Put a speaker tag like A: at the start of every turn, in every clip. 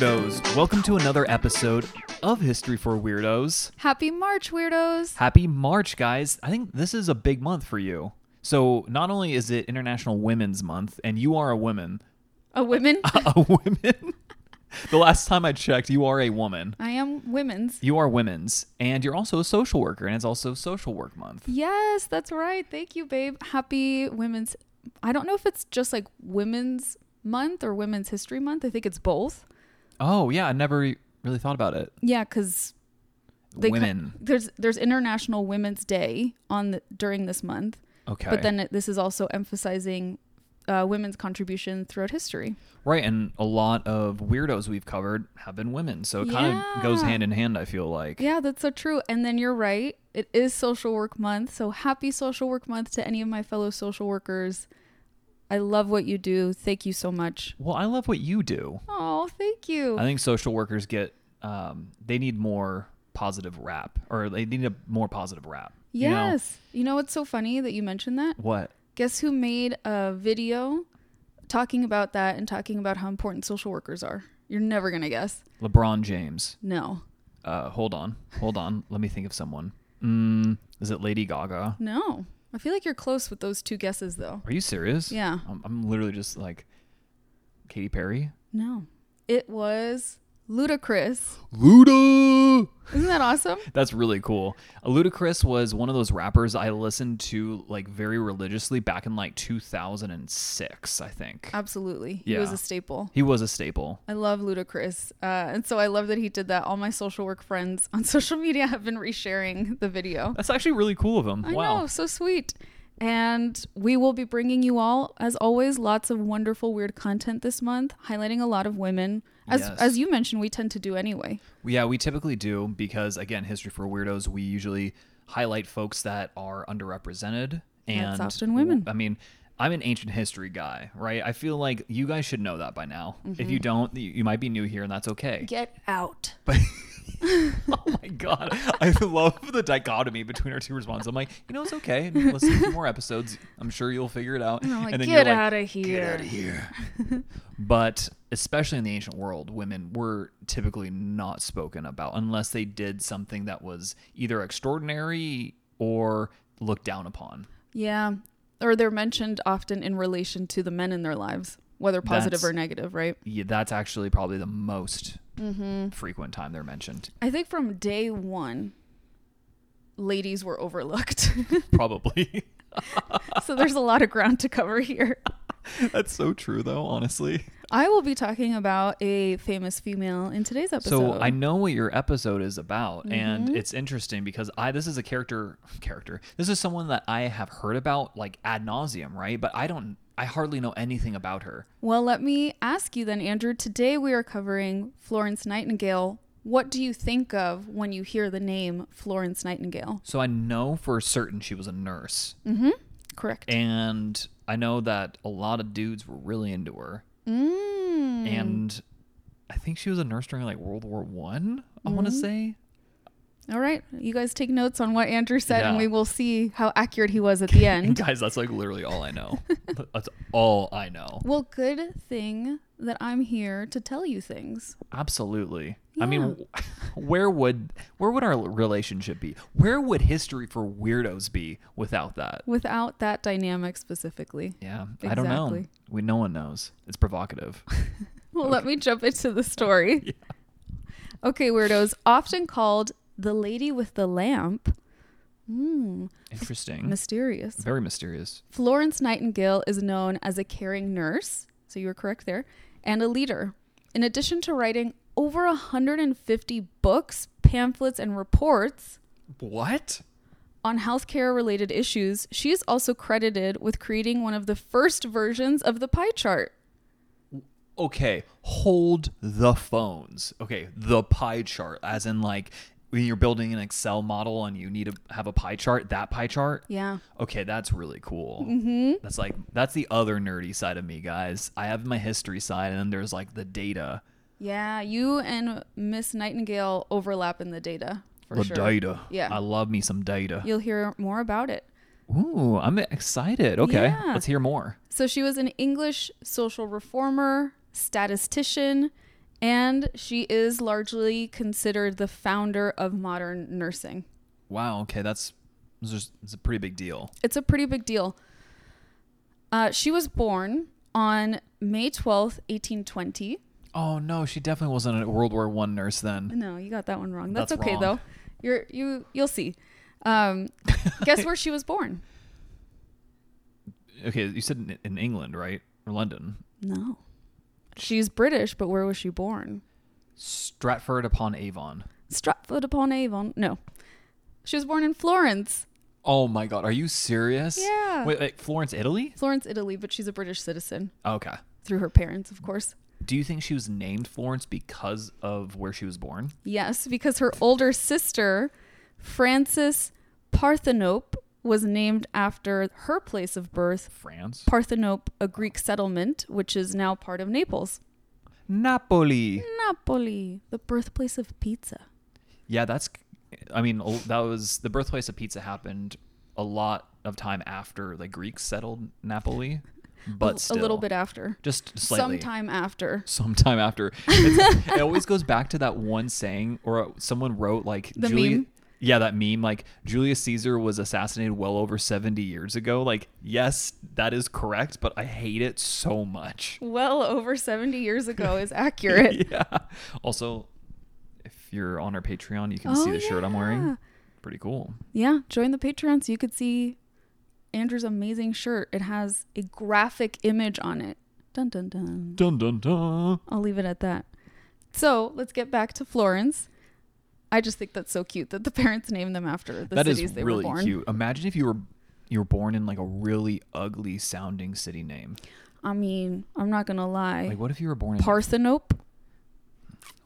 A: Weirdos, welcome to another episode of History for Weirdos.
B: Happy March, weirdos.
A: Happy March, guys. I think this is a big month for you. So, not only is it International Women's Month, and you are a woman,
B: A women?
A: a woman. the last time I checked, you are a woman.
B: I am women's.
A: You are women's, and you're also a social worker, and it's also Social Work Month.
B: Yes, that's right. Thank you, babe. Happy Women's. I don't know if it's just like Women's Month or Women's History Month. I think it's both.
A: Oh, yeah, I never really thought about it.
B: Yeah, because They co-
A: Women.
B: there's there's International Women's Day on the, during this month,
A: Okay.
B: but then it, this is also emphasizing uh, women's contribution throughout history.
A: Right, and a lot of weirdos we've covered have been women, so it kind of goes hand in hand. I feel like.
B: Yeah, that's so true. And then you're right. It is Social Work Month, so happy Social Work Month to any of my fellow social workers. I love what you do. Thank you so much.
A: Well, I love what you do.
B: Oh, thank you.
A: I think social workers get um, they need more positive rap, or they need a more positive rap. you know?
B: yes. You know what's so funny that you mentioned that?
A: What?
B: Guess who made a video talking about that and talking about how important social workers are? You're never going to guess.
A: LeBron James.
B: No.
A: Uh, hold on, hold on. Let me think of someone. Mm, is it Lady Gaga?
B: No. I feel like you're close with those two guesses, though.
A: Are you serious?
B: Yeah.
A: I'm, I'm literally just like Katy Perry.
B: No. It was Ludacris.
A: Luda.
B: Isn't that awesome?
A: That's really cool. Ludacris was one of those rappers I listened to like very religiously back in like 2006, I think.
B: Absolutely. He was a staple.
A: He was a staple.
B: I love Ludacris. Uh, and so I love that he did that. All my social work friends on social media have been resharing the video.
A: That's actually really cool of him.
B: I
A: wow.
B: know, so sweet. And we will be bringing you all, as always, lots of wonderful, weird content this month, highlighting a lot of women. As,
A: Yes.
B: as you mentioned, we tend to do anyway.
A: Yeah, we typically do because again, history for weirdos, we usually highlight folks that are underrepresented and
B: often women.
A: I mean, I'm an ancient history guy, right? I feel like you guys should know that by now. If you don't, you might be new here and that's okay.
B: Mm-hmm. Get out.
A: But oh my god, I love the dichotomy between our two responses. I'm like, you know, it's okay. Listen to more episodes. I'm sure you'll figure it out.
B: And like,
A: then
B: get
A: you're like,
B: out of here.
A: Get out of here. but especially in the ancient world, women were typically not spoken about unless they did something that was either extraordinary or looked down upon.
B: Yeah. Or they're mentioned often in relation to the men in their lives, whether positive
A: That's-
B: or negative, right?
A: Yeah, that's actually probably the most
B: Mm-hmm.
A: frequent time they're mentioned.
B: I think from day one, ladies were overlooked.
A: Probably.
B: so there's a lot of ground to cover here.
A: that's so true, though. Honestly.
B: I will be talking about a famous female in today's episode.
A: So I know what your episode is about,
B: Mm-hmm.
A: and it's interesting because I this is a character character. This is someone that I have heard about like ad nauseum, right? But I don't. I hardly know anything about her.
B: Well, let me ask you then, Andrew. Today we are covering Florence Nightingale. What do you think of when you hear the name Florence Nightingale?
A: So I know for certain she was a nurse, Mm-hmm.
B: Correct.
A: and I know that a lot of dudes were really into her,
B: Mm.
A: and I think she was a nurse during like World War One. I, want
B: Mm-hmm.
A: to say.
B: All right. You guys take notes on what Andrew said, and we will see how accurate he was at the end.
A: guys, that's like literally all I know. that's all I know.
B: well, good thing that I'm here to tell you things.
A: Absolutely. I mean, where would where would our relationship be? Where would history for weirdos be without that?
B: Without that dynamic specifically.
A: Yeah, I don't know.
B: Exactly.
A: We no one knows. It's provocative.
B: Well, let me jump into the story. Okay, weirdos. Often called the lady with the lamp. Hmm,
A: Interesting.
B: mysterious.
A: Very mysterious.
B: Florence Nightingale is known as a caring nurse, so you were correct there, and a leader. In addition to writing over 150 books, pamphlets, and reports
A: What?
B: on healthcare related issues, she is also credited with creating one of the first versions of the pie chart.
A: Okay, hold the phones. Okay, the pie chart, as in like when you're building an Excel model and you need to have a pie chart. That pie chart.
B: Yeah.
A: Okay, that's really cool. Mm-hmm. That's like that's the other nerdy side of me, guys. I have my history side, and then there's like the data.
B: Yeah, you and Miss Nightingale overlap in the data for
A: the
B: sure.
A: data.
B: Yeah.
A: I love me some data.
B: You'll hear more about it.
A: Ooh, I'm excited. Okay,
B: Yeah.
A: let's hear more.
B: So she was an English social reformer, statistician, and she is largely considered the founder of modern nursing.
A: Wow. Okay, that's it's a pretty big deal.
B: It's a pretty big deal. Uh, she was born on May 12th, 1820.
A: Oh no, she definitely wasn't a World War One nurse then.
B: No, you got that one wrong. That's,
A: That's
B: okay
A: wrong.
B: though. You're you you'll see. Um, guess where she was born?
A: Okay, you said in, in England, right? Or London.
B: No. She's British, but where was she born?
A: Stratford upon Avon.
B: Stratford upon Avon. No. She was born in Florence.
A: Oh my god, are you serious?
B: Yeah.
A: Wait, wait Florence, Italy?
B: Florence, Italy, but she's a British citizen
A: Okay.
B: through her parents, of course.
A: Do you think she was named Florence because of where she was born?
B: Yes, because her older sister, Frances Parthenope, was named after her place of birth,
A: France.
B: Parthenope, a Greek settlement, which is now part of Naples.
A: Napoli.
B: Napoli, the birthplace of pizza.
A: Yeah, that's. I mean, oh, that was the birthplace of pizza. Happened a lot of time after the Greeks settled Napoli, but
B: a,
A: still,
B: a little bit after.
A: just slightly.
B: Sometime after.
A: sometime after. It always goes back to that one saying, or someone wrote like
B: The
A: Julia-
B: meme?
A: Yeah, that meme. Like Julius Caesar was assassinated well over seventy years ago. Like, yes, that is correct, but I hate it so much.
B: Well over 70 years ago is accurate.
A: yeah. Also, if you're on our Patreon, you can see
B: Oh,
A: the shirt I'm wearing. Pretty cool.
B: Yeah, join the Patreon so you could see Andrew's amazing shirt. It has a graphic image on it. Dun dun dun.
A: Dun dun dun.
B: I'll leave it at that. So let's get back to Florence. I just think that's so cute that the parents named them after the
A: That is
B: cities they
A: really
B: were born.
A: cute. Imagine if you were you were born in like a really ugly sounding city name.
B: I mean, I'm not gonna lie.
A: Like, what if you were born in?
B: Parthenope.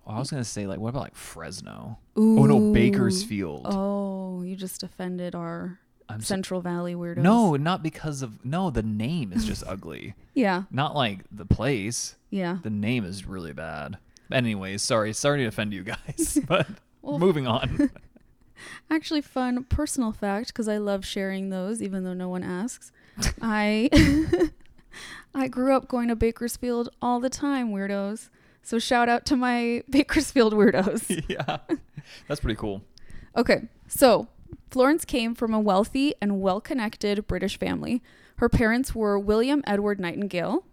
A: I was gonna say like, what about like Fresno? Oh no, Bakersfield.
B: Oh, you just offended our
A: I'm so-
B: Central Valley weirdos.
A: no, not because of no. The name is just ugly.
B: Yeah.
A: Not like the place.
B: Yeah.
A: The name is really bad. Anyways, sorry, sorry to offend you guys, but
B: Well-
A: moving on.
B: Actually, fun personal fact because I love sharing those, even though no one asks. I I grew up going to Bakersfield all the time, weirdos. So shout out to my Bakersfield weirdos.
A: yeah, that's pretty cool.
B: Okay, so Florence came from a wealthy and well-connected British family. Her parents were William Edward Nightingale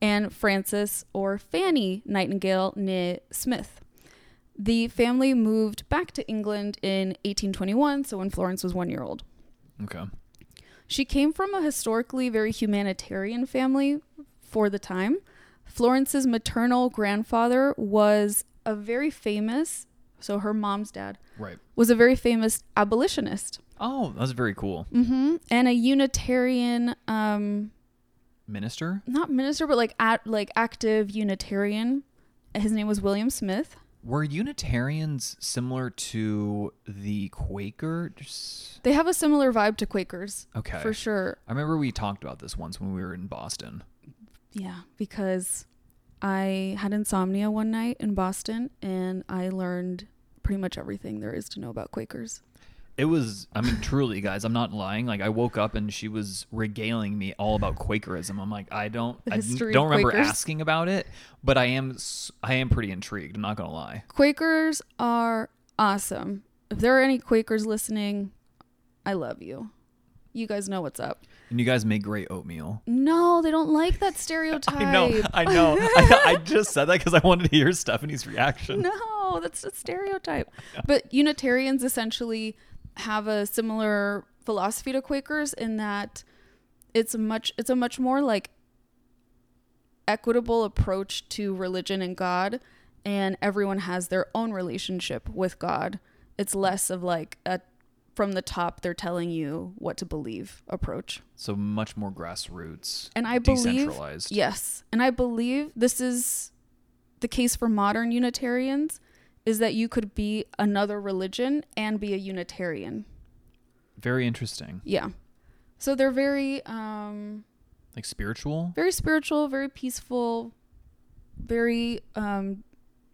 B: and Frances or Fanny Nightingale Smith. The family moved back to England in 1821, so when Florence was one year old.
A: Okay.
B: She came from a historically very humanitarian family for the time. Florence's maternal grandfather was a very famous, so her mom's dad
A: Right.
B: was a very famous abolitionist
A: Oh, that's very cool.
B: Mm-hmm. and a Unitarian, um,
A: Minister.
B: not minister, but like at like active Unitarian. His name was William Smith.
A: Were Unitarians similar to the Quakers?
B: They have a similar vibe to Quakers,
A: Okay.
B: for sure.
A: I remember we talked about this once when we were in Boston.
B: Yeah, because I had insomnia one night in Boston and I learned pretty much everything there is to know about Quakers.
A: It was, I mean, truly, guys, I'm not lying. Like, I woke up and she was regaling me all about Quakerism. I'm like, I don't, I
B: history
A: don't remember
B: Quakers.
A: asking about it, but I am, s- I am pretty intrigued. I'm not gonna lie.
B: Quakers are awesome. If there are any Quakers listening, I love you. You guys know what's up.
A: And you guys make great oatmeal.
B: No, they don't like that stereotype.
A: I know, I know. I, I just said that because I wanted to hear Stephanie's reaction.
B: No, that's a stereotype. But Unitarians essentially have a similar philosophy to Quakers in that it's a much it's a much more like equitable approach to religion and God and everyone has their own relationship with God. It's less of like a from the top they're telling you what to believe approach.
A: So much more grassroots.
B: And I believe
A: decentralized.
B: yes, and I believe this is the case for modern Unitarians is that you could be another religion and be a Unitarian.
A: Very interesting.
B: Yeah. So they're very um
A: Like spiritual.
B: very spiritual, very peaceful, very um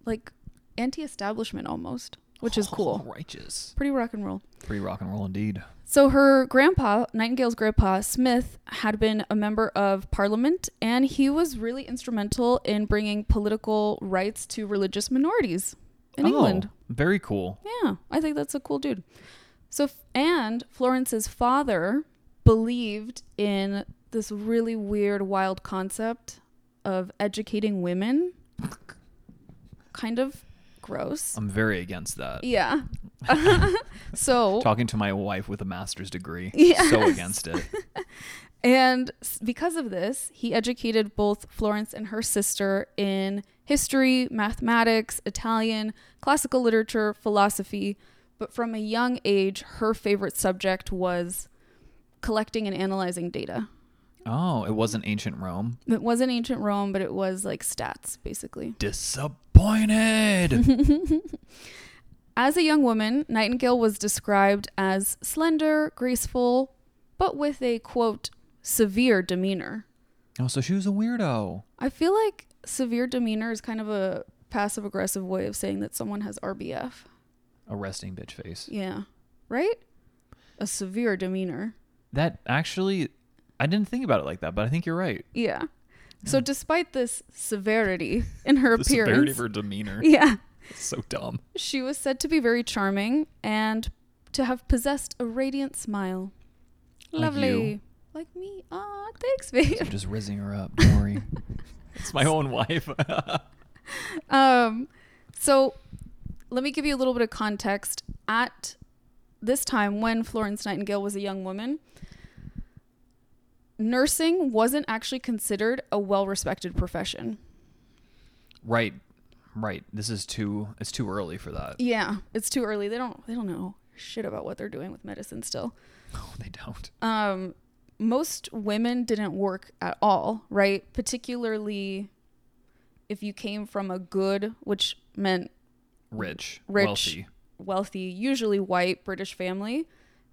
B: like anti-establishment almost, which is cool.
A: Righteous.
B: Pretty rock and roll.
A: Pretty rock and roll indeed.
B: So her grandpa, Nightingale's grandpa, Smith, had been a member of parliament and he was really instrumental in bringing political rights to religious minorities in
A: Oh,
B: England.
A: Very cool.
B: Yeah, I think that's a cool dude. So and Florence's father believed in this really weird wild concept of educating women. kind of gross.
A: I'm very against that.
B: Yeah. so
A: Talking to my wife with a master's degree.
B: Yes.
A: So against it.
B: And because of this, he educated both Florence and her sister in history, mathematics, Italian, classical literature, philosophy. But from a young age, her favorite subject was collecting and analyzing data.
A: Oh, it wasn't ancient Rome.
B: It wasn't ancient Rome, but it was like stats, basically.
A: Disappointed.
B: As a young woman, Nightingale was described as slender, graceful, but with a quote, severe demeanor.
A: oh, so she was a weirdo.
B: I feel like severe demeanor is kind of a passive aggressive way of saying that someone has RBF.
A: A resting bitch face.
B: Yeah. Right? A severe demeanor.
A: That actually, I didn't think about it like that, but I think you're right.
B: Yeah. So despite this severity in her
A: The severity
B: appearance,
A: of her demeanor.
B: yeah,
A: so dumb.
B: she was said to be very charming and to have possessed a radiant smile. Lovely.
A: You.
B: Like me. Aw, thanks, babe.
A: I'm just rizzing her up. Don't worry. it's my own wife.
B: Um, so let me give you a little bit of context. At this time, when Florence Nightingale was a young woman, nursing wasn't actually considered a well respected profession.
A: right. Right. This is too. It's too early for that.
B: Yeah, it's too early. They don't they don't know shit about what they're doing with medicine still.
A: No, they don't.
B: Um, most women didn't work at all, right? Particularly if you came from a good, which meant
A: Rich.
B: Rich.
A: Wealthy.
B: wealthy, usually white British family,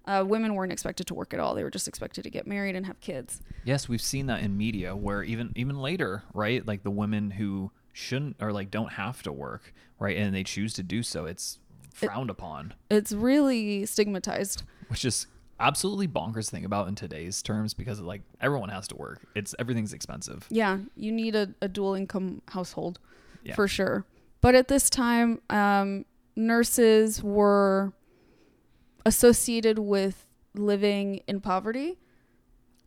B: uh, women weren't expected to work at all. They were just expected to get married and have kids.
A: Yes, we've seen that in media where even even later, right? Like the women who shouldn't or like don't have to work, right? And they choose to do so, it's frowned upon,
B: It's really stigmatized.
A: which is absolutely bonkers thing about in today's terms because like everyone has to work. It's everything's expensive.
B: Yeah, you need a, a dual income household
A: Yeah.
B: for sure. But at this time, um, nurses were associated with living in poverty,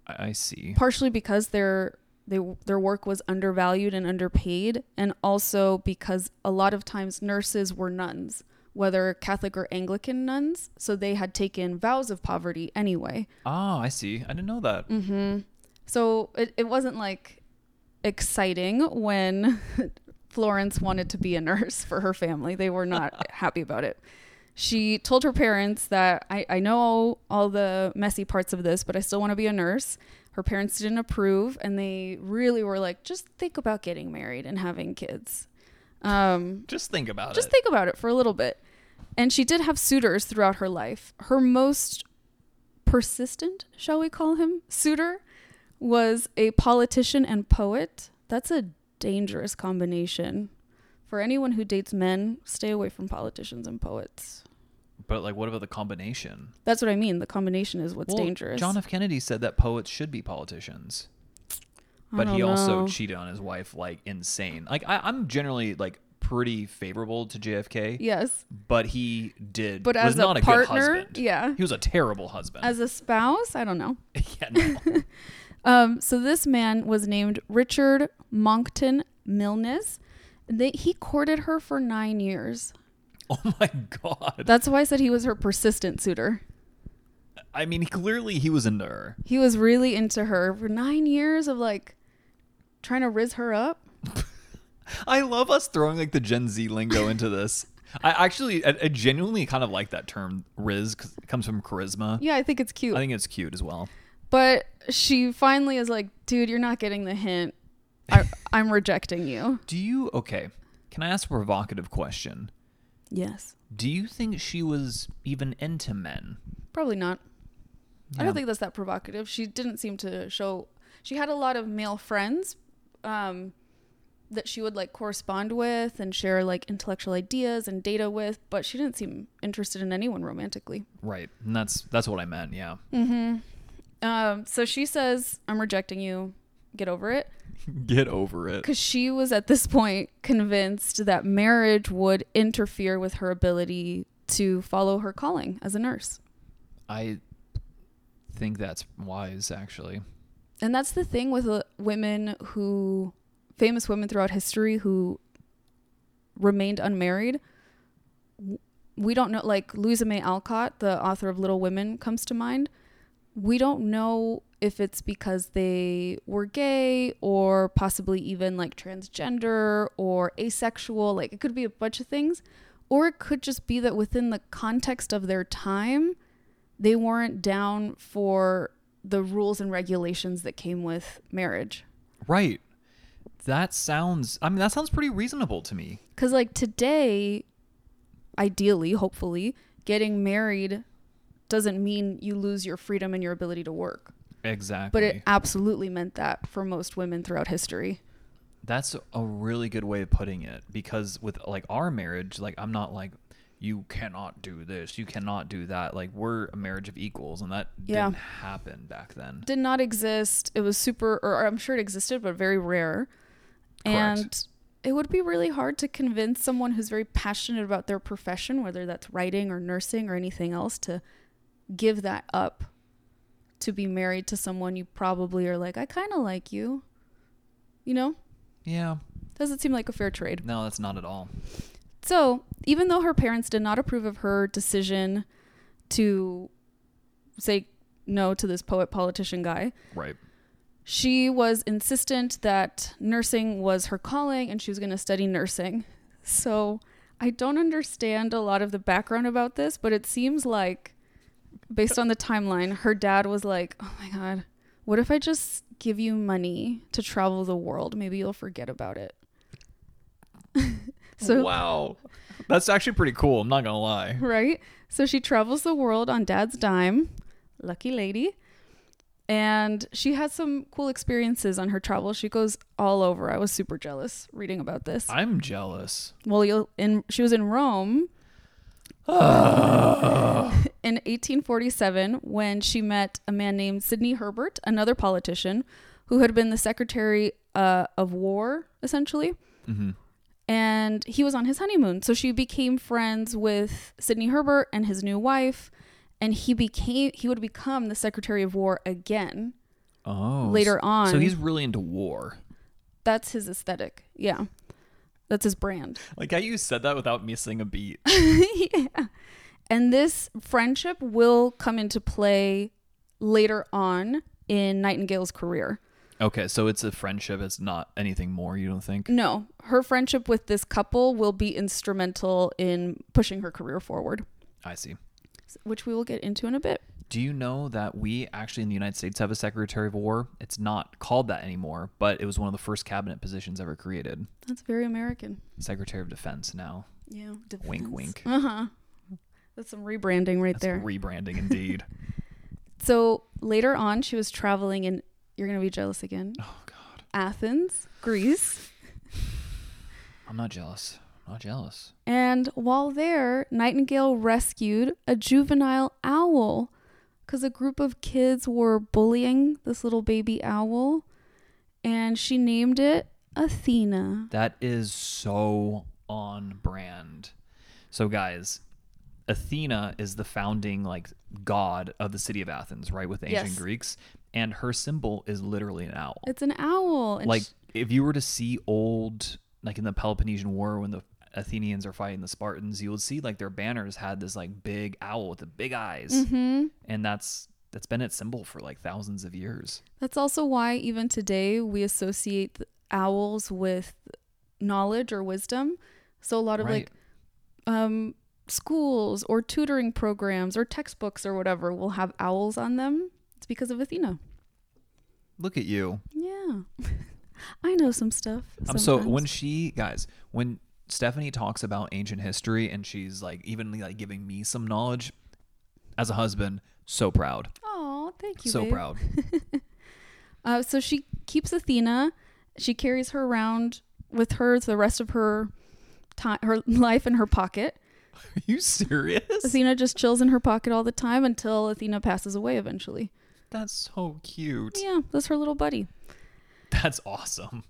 A: I, I see.
B: partially because their they, their work was undervalued and underpaid, and also because a lot of times nurses were nuns, whether Catholic or Anglican nuns, so they had taken vows of poverty anyway.
A: Oh, I see. I didn't know that.
B: Mm-hmm. So it, it wasn't like exciting when Florence wanted to be a nurse for her family. They were not happy about it. She told her parents that I, I know all the messy parts of this, but I still want to be a nurse. Her parents didn't approve, and they really were like, just think about getting married and having kids. Um,
A: Just think about
B: just
A: it.
B: Just think about it for a little bit. And she did have suitors throughout her life. Her most persistent, shall we call him, suitor was a politician and poet. That's a dangerous combination. For anyone who dates men, stay away from politicians and poets.
A: But like, what about the combination?
B: That's what I mean. The combination is what's
A: Well,
B: dangerous.
A: John F. Kennedy said that poets should be politicians,
B: I
A: but he
B: don't
A: also cheated on his wife like insane. Like I, I'm generally like pretty favorable to JFK,
B: yes.
A: but he did.
B: But
A: was
B: as a
A: not a,
B: partner,
A: good husband.
B: yeah.
A: he was a terrible husband.
B: As a spouse, I don't know.
A: yeah, no.
B: Um, so this man was named Richard Monckton Milnes. They, he courted her for nine years.
A: oh my god.
B: That's why I said he was her persistent suitor.
A: I mean, clearly he was into her.
B: He was really into her for nine years of like trying to riz her up.
A: I love us throwing like the Gen Z lingo into this. I actually, I, I genuinely kind of like that term "riz" 'cause it comes from charisma.
B: Yeah, I think it's cute.
A: I think it's cute as well.
B: but she finally is like, dude, you're not getting the hint. I, I'm rejecting you.
A: Do you okay? Can I ask a provocative question?
B: Yes.
A: Do you think she was even into men?
B: Probably not. I don't think that's that provocative. She didn't seem to show. She had a lot of male friends um, that she would like correspond with and share like intellectual ideas and data with, but she didn't seem interested in anyone romantically.
A: Right, and that's that's what I meant. Yeah,
B: Um, so she says, "I'm rejecting you. Get over it."
A: get over it.
B: Because she was at this point convinced that marriage would interfere with her ability to follow her calling as a nurse.
A: I think that's wise, actually.
B: And that's the thing with uh, women who, famous women throughout history who remained unmarried. We don't know, like Louisa May Alcott, the author of Little Women, comes to mind. We don't know if it's because they were gay or possibly even like transgender or asexual. Like it could be a bunch of things. Or it could just be that within the context of their time, they weren't down for the rules and regulations that came with marriage.
A: Right. That sounds. I mean, that sounds pretty reasonable to me.
B: Because, like, today, ideally, hopefully, getting married doesn't mean you lose your freedom and your ability to work.
A: Exactly.
B: But it absolutely meant that for most women throughout history.
A: That's a really good way of putting it because with like our marriage, like I'm not like you cannot do this, you cannot do that. Like we're a marriage of equals and that
B: Yeah.
A: didn't happen back then.
B: Did not exist. It was super, or I'm sure it existed, but very rare.
A: Correct.
B: And it would be really hard to convince someone who's very passionate about their profession, whether that's writing or nursing or anything else, to give that up to be married to someone you probably are like, I kind of like you. You know?
A: Yeah.
B: Doesn't seem like a fair trade.
A: No, that's not at all.
B: So, even though her parents did not approve of her decision to say no to this poet politician guy,
A: Right.
B: She was insistent that nursing was her calling and she was going to study nursing. So, I don't understand a lot of the background about this, but it seems like, based on the timeline, her dad was like, oh my God, what if I just give you money to travel the world? Maybe you'll forget about it. so,
A: wow. That's actually pretty cool. I'm not going to lie.
B: right? So she travels the world on dad's dime. Lucky lady. And she has some cool experiences on her travels. She goes all over. I was super jealous reading about this.
A: I'm jealous.
B: Well, you'll in she was in Rome in 1847 when she met a man named Sidney Herbert, another politician who had been the secretary uh, of war essentially.
A: hmm
B: and he was on his honeymoon. So she became friends with Sidney Herbert and his new wife, and he became he would become the Secretary of War again.
A: Oh.
B: Later on.
A: So he's really into war.
B: That's his aesthetic. Yeah. That's his brand.
A: Like how you said that without missing a beat.
B: yeah. And this friendship will come into play later on in Nightingale's career.
A: Okay, so it's a friendship. It's not anything more, you don't think?
B: No, her friendship with this couple will be instrumental in pushing her career forward,
A: I see.
B: Which we will get into in a bit.
A: Do you know that we actually in the United States have a Secretary of War? It's not called that anymore, but it was one of the first cabinet positions ever created.
B: That's very American.
A: Secretary of Defense now.
B: Yeah.
A: Wink, wink.
B: Uh huh. That's some rebranding right
A: That's
B: there.
A: rebranding indeed.
B: so later on, she was traveling in. You're gonna be jealous again.
A: oh God,
B: Athens, Greece.
A: I'm not jealous. Not jealous.
B: And while there, Nightingale rescued a juvenile owl because a group of kids were bullying this little baby owl, and she named it Athena.
A: That is so on brand. So, guys, Athena is the founding like god of the city of Athens, right? With the ancient
B: Yes.
A: Greeks, and her symbol is literally an owl.
B: It's an owl.
A: Like
B: sh-
A: if you were to see old, like in the Peloponnesian War when the Athenians are fighting the Spartans, you would see like their banners had this like big owl with the big eyes,
B: Mhm.
A: and that's that's been its symbol for like thousands of years.
B: That's also why even today we associate owls with knowledge or wisdom. So a lot of
A: Right.
B: like um, schools or tutoring programs or textbooks or whatever will have owls on them. It's because of Athena.
A: Look at you.
B: Yeah, I know some stuff.
A: Um, so when she guys, when Stephanie talks about ancient history and she's like even like giving me some knowledge as a husband, so proud,
B: oh, thank you,
A: so
B: babe.
A: proud.
B: Uh, so she keeps Athena. She carries her around with her the rest of her time, her life in her pocket.
A: Are you serious?
B: Athena just chills in her pocket all the time until Athena passes away eventually.
A: That's so cute.
B: Yeah, that's her little buddy.
A: That's awesome.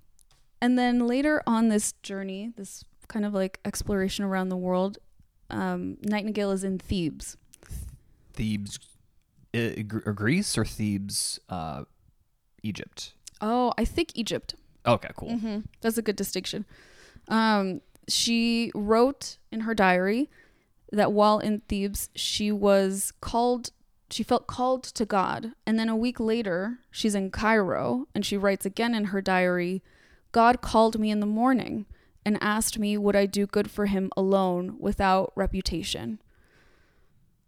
B: And then later on this journey, this kind of like exploration around the world, um, Nightingale is in Thebes.
A: Thebes, uh, Greece or Thebes, uh, Egypt.
B: Oh, I think Egypt.
A: Okay, cool.
B: hmm That's a good distinction. Um, she wrote in her diary that while in Thebes, she was called, she felt called to God. And then a week later, she's in Cairo and she writes again in her diary God called me in the morning and asked me would I do good for him alone without reputation.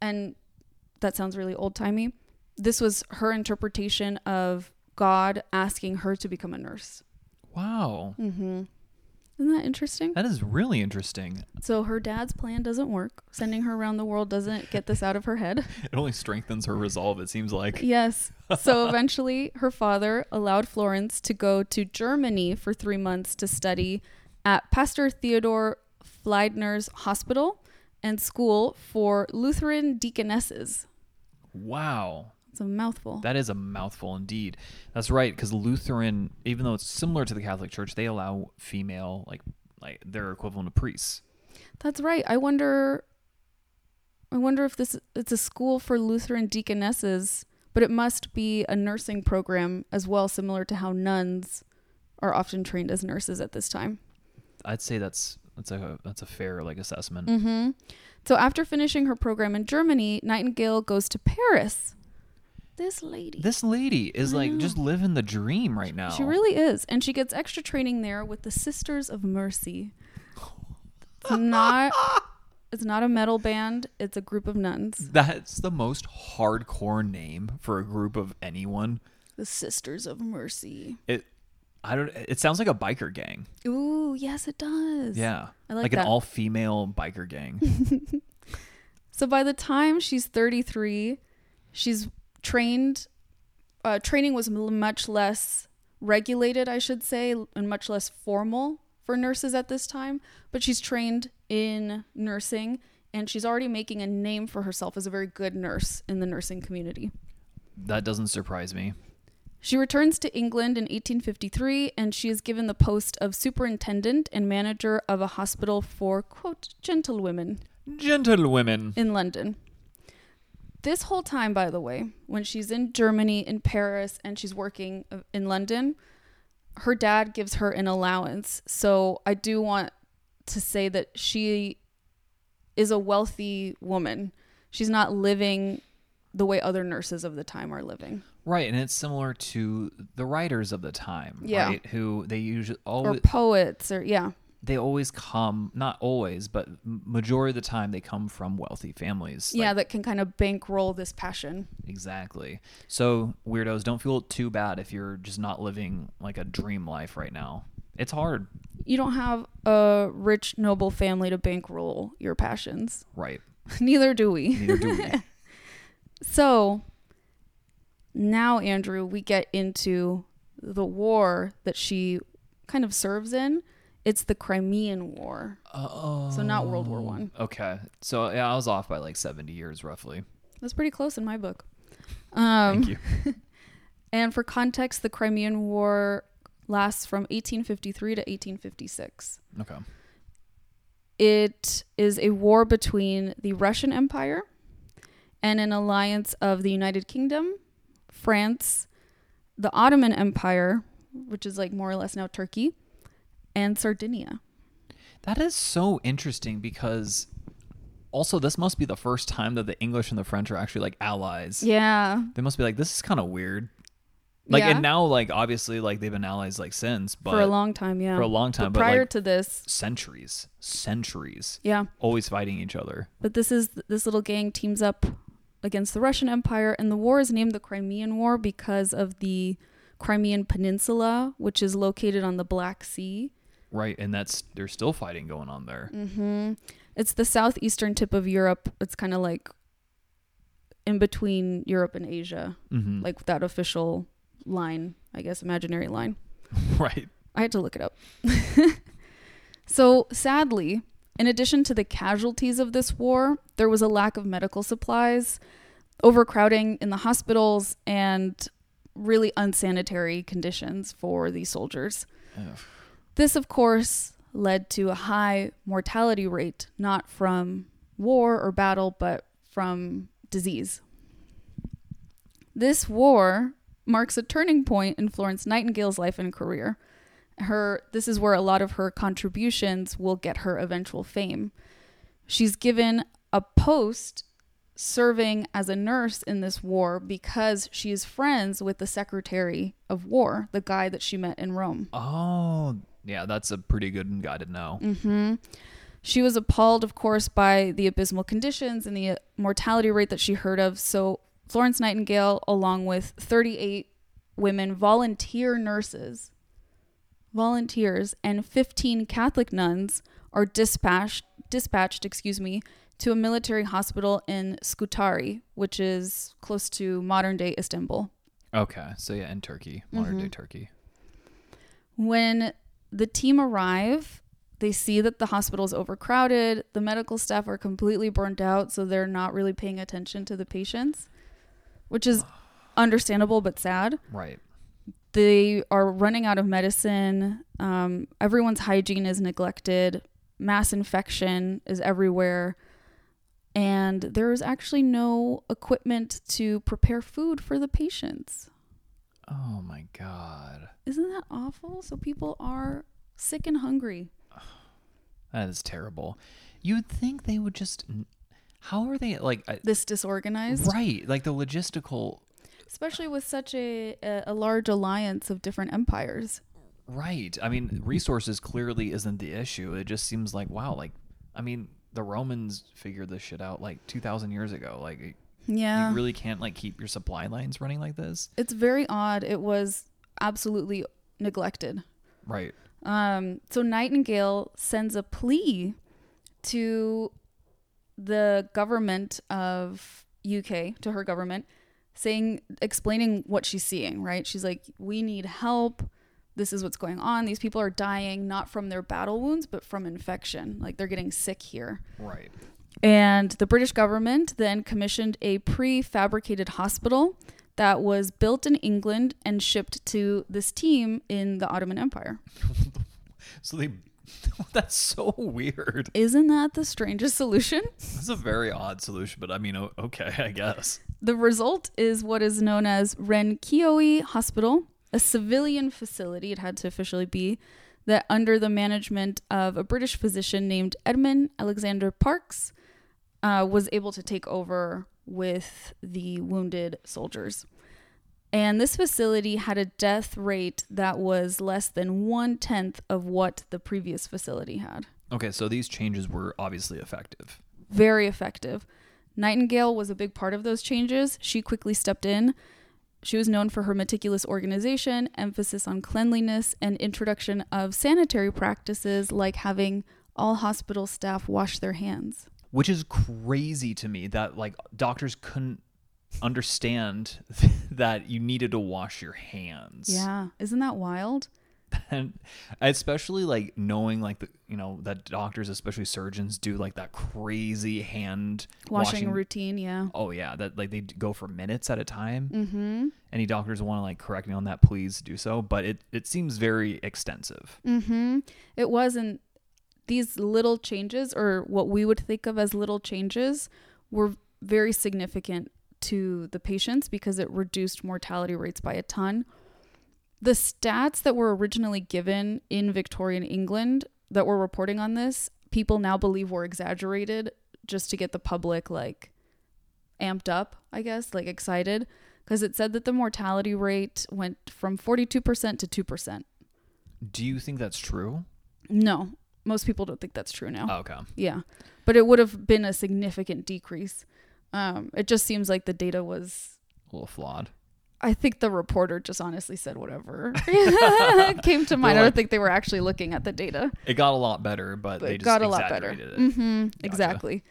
B: And that sounds really old timey. This was her interpretation of God asking her to become a nurse.
A: Wow,
B: Mm-hmm. Isn't that interesting?
A: that is really interesting.
B: So her dad's plan doesn't work. Sending her around the world doesn't get this out of her head.
A: It only strengthens her resolve. It seems like.
B: yes. So eventually, her father allowed Florence to go to Germany for three months to study at Pastor Theodor Fliedner's hospital and school for Lutheran deaconesses.
A: Wow,
B: It's a mouthful.
A: that is a mouthful indeed. That's right, because Lutheran, even though it's similar to the Catholic Church, they allow female like like their equivalent of priests.
B: That's right. I wonder. I wonder if this it's a school for Lutheran deaconesses, but it must be a nursing program as well, similar to how nuns are often trained as nurses at this time.
A: I'd say that's that's a that's a fair like assessment.
B: Mm-hmm. So after finishing her program in Germany, Nightingale goes to Paris. This lady.
A: This lady is
B: I
A: like
B: know.
A: just living the dream right now.
B: She really is. And she gets extra training there with the Sisters of Mercy. It's not it's not a metal band, it's a group of nuns.
A: That's the most hardcore name for a group of anyone.
B: The Sisters of Mercy.
A: It I don't it sounds like a biker gang.
B: Ooh, yes it does.
A: Yeah.
B: I like
A: an
B: that.
A: all female biker gang.
B: So by the time she's 33, she's trained uh, training was much less regulated, I should say, and much less formal for nurses at this time, but she's trained in nursing and she's already making a name for herself as a very good nurse in the nursing community.
A: that doesn't surprise me.
B: She returns to England in 1853 and she is given the post of superintendent and manager of a hospital for, quote, gentlewomen
A: Gentlewomen.
B: in London. This whole time, by the way, when she's in Germany, in Paris, and she's working uh, in London, her dad gives her an allowance. So I do want to say that she is a wealthy woman. She's not living the way other nurses of the time are living.
A: Right, and it's similar to the writers of the time,
B: Yeah.
A: right? Who they usually
B: Or
A: always
B: poets, or yeah.
A: they always come not always, but majority of the time they come from wealthy families.
B: yeah,
A: Like,
B: that can kind of bankroll this passion.
A: exactly. So weirdos, don't feel too bad if you're just not living like a dream life right now. It's hard,
B: You don't have a rich, noble family to bankroll your passions.
A: right?
B: Neither do we.
A: Neither do we.
B: So now, Andrew, we get into the war that she kind of serves in. It's the Crimean War.
A: Oh.
B: So not World War One.
A: Okay. So yeah, I was off by like 70 years roughly.
B: That's pretty close in my book. Um,
A: Thank you.
B: And for context, the Crimean War lasts from 1853 to 1856.
A: Okay.
B: It is a war between the Russian Empire and an alliance of the United Kingdom, France, the Ottoman Empire, which is like more or less now Turkey, and Sardinia.
A: That is so interesting because also this must be the first time that the English and the French are actually like allies.
B: Yeah.
A: They must be like this is kind of weird. Like
B: Yeah.
A: and now like obviously like they've been allies like since, but
B: for a long time, yeah.
A: for a long time,
B: But
A: but,
B: prior
A: like-
B: to this,
A: centuries, centuries,
B: yeah.
A: always fighting each other.
B: But this is this little gang teams up against the Russian Empire, and the war is named the Crimean War because of the Crimean Peninsula, which is located on the Black Sea.
A: Right, and that's there's still fighting going on there.
B: Mm-hmm. It's the southeastern tip of Europe. It's kind of like in between Europe and Asia,
A: Mhm.
B: like that official line, I guess, imaginary line.
A: right.
B: I had to look it up. so, sadly, in addition to the casualties of this war, there was a lack of medical supplies, overcrowding in the hospitals, and really unsanitary conditions for these soldiers.
A: Ugh.
B: This, of course, led to a high mortality rate, not from war or battle, but from disease. This war marks a turning point in Florence Nightingale's life and career. Her this is where a lot of her contributions will get her eventual fame. She's given a post serving as a nurse in this war because she is friends with the Secretary of War, the guy that she met in Rome.
A: Oh, yeah, that's a pretty good guy to know.
B: Mm-hmm. She was appalled, of course, by the abysmal conditions and the mortality rate that she heard of. So Florence Nightingale, along with 38 women volunteer nurses, volunteers, and 15 Catholic nuns are dispatched dispatched, excuse me, to a military hospital in Scutari, which is close to modern day Istanbul.
A: Okay, so yeah, in Turkey, modern
B: Mm-hmm.
A: day Turkey.
B: When the team arrive, they see that the hospital is overcrowded. The medical staff are completely burnt out, so they're not really paying attention to the patients, which is understandable but sad.
A: Right.
B: They are running out of medicine. Um, everyone's hygiene is neglected. Mass infection is everywhere. And there is actually no equipment to prepare food for the patients.
A: Oh my god,
B: Isn't that awful? So people are sick and hungry.
A: that is terrible. You'd think they would just. How are they like? I-
B: This disorganized,
A: Right, like the logistical.
B: Especially with such a, a large alliance of different empires.
A: Right. I mean, resources clearly isn't the issue. It just seems like wow. Like, I mean, the Romans figured this shit out like two thousand years ago. Like,
B: Yeah,
A: you really can't like keep your supply lines running like this.
B: it's very odd. It was absolutely neglected.
A: Right.
B: Um, so Nightingale sends a plea to the government of UK, to her government, saying, explaining what she's seeing, right? She's like, we need help. This is what's going on. These people are dying not from their battle wounds, but from infection. Like they're getting sick here.
A: Right.
B: And the British government then commissioned a prefabricated hospital that was built in England and shipped to this team in the Ottoman Empire.
A: So they. That's so weird.
B: Isn't that the strangest solution?
A: That's a very odd solution, but I mean, okay, I guess.
B: The result is what is known as Renkioi Hospital, a civilian facility, it had to officially be, that under the management of a British physician named Edmund Alexander Parkes uh, was able to take over with the wounded soldiers. And this facility had a death rate that was less than one tenth of what the previous facility had.
A: Okay, so these changes were obviously effective.
B: very effective. Nightingale was a big part of those changes. She quickly stepped in. She was known for her meticulous organization, emphasis on cleanliness, and introduction of sanitary practices like having all hospital staff wash their hands.
A: which is crazy to me that like doctors couldn't understand that you needed to wash your hands.
B: Yeah, isn't that wild?
A: and especially like knowing like the you know that doctors especially surgeons do like that crazy hand
B: Washing, routine, yeah.
A: oh yeah that like they go for minutes at a time mm-hmm. any doctors want to like correct me on that please do so but it it seems very extensive
B: Mm-hmm. It wasn't these little changes, or what we would think of as little changes, were very significant to the patients because it reduced mortality rates by a ton. The stats that were originally given in Victorian England that were reporting on this, people now believe were exaggerated just to get the public like amped up, I guess, like excited. Because it said that the mortality rate went from 42% to 2%.
A: do you think that's true
B: No, most people don't think that's true now.
A: oh, okay
B: Yeah, but it would have been a significant decrease. Um, it just seems like the data was.
A: a little flawed
B: I think the reporter just honestly said whatever came to mind. I don't think they were actually looking at the data.
A: it got a lot better but,
B: But
A: they
B: it
A: just
B: got a lot better.
A: exaggerated it
B: hmm Exactly.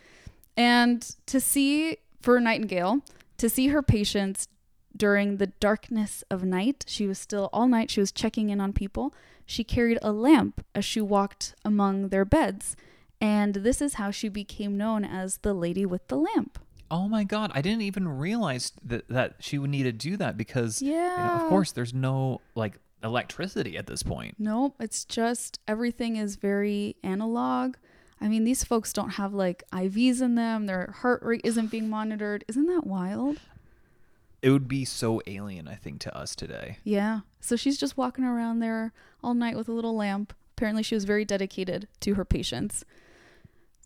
B: And to see for Nightingale, to see her patients during the darkness of night, she was still all night, she was checking in on people. She carried a lamp as she walked among their beds. And this is how she became known as the lady with the lamp.
A: Oh my god, I didn't even realize that that she would need to do that because you know,
B: Yeah.
A: of course there's no like electricity at this point.
B: Nope, it's just everything is very analog. I mean, these folks don't have like IVs in them, their heart rate isn't being monitored. Isn't that wild?
A: It would be so alien I think to us today.
B: Yeah. So she's just walking around there all night with a little lamp. Apparently, she was very dedicated to her patients.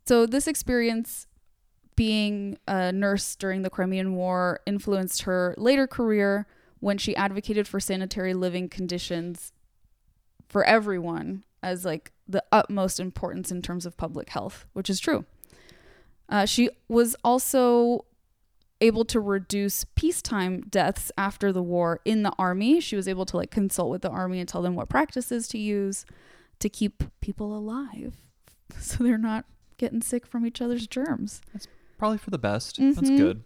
B: So, this experience being a nurse during the Crimean War influenced her later career when she advocated for sanitary living conditions for everyone as like the utmost importance in terms of public health, which is true. Uh, she was also able to reduce peacetime deaths after the war in the army. She was able to like consult with the army and tell them what practices to use to keep people alive so they're not getting sick from each other's germs.
A: Probably for the best. That's
B: Mhm.
A: good.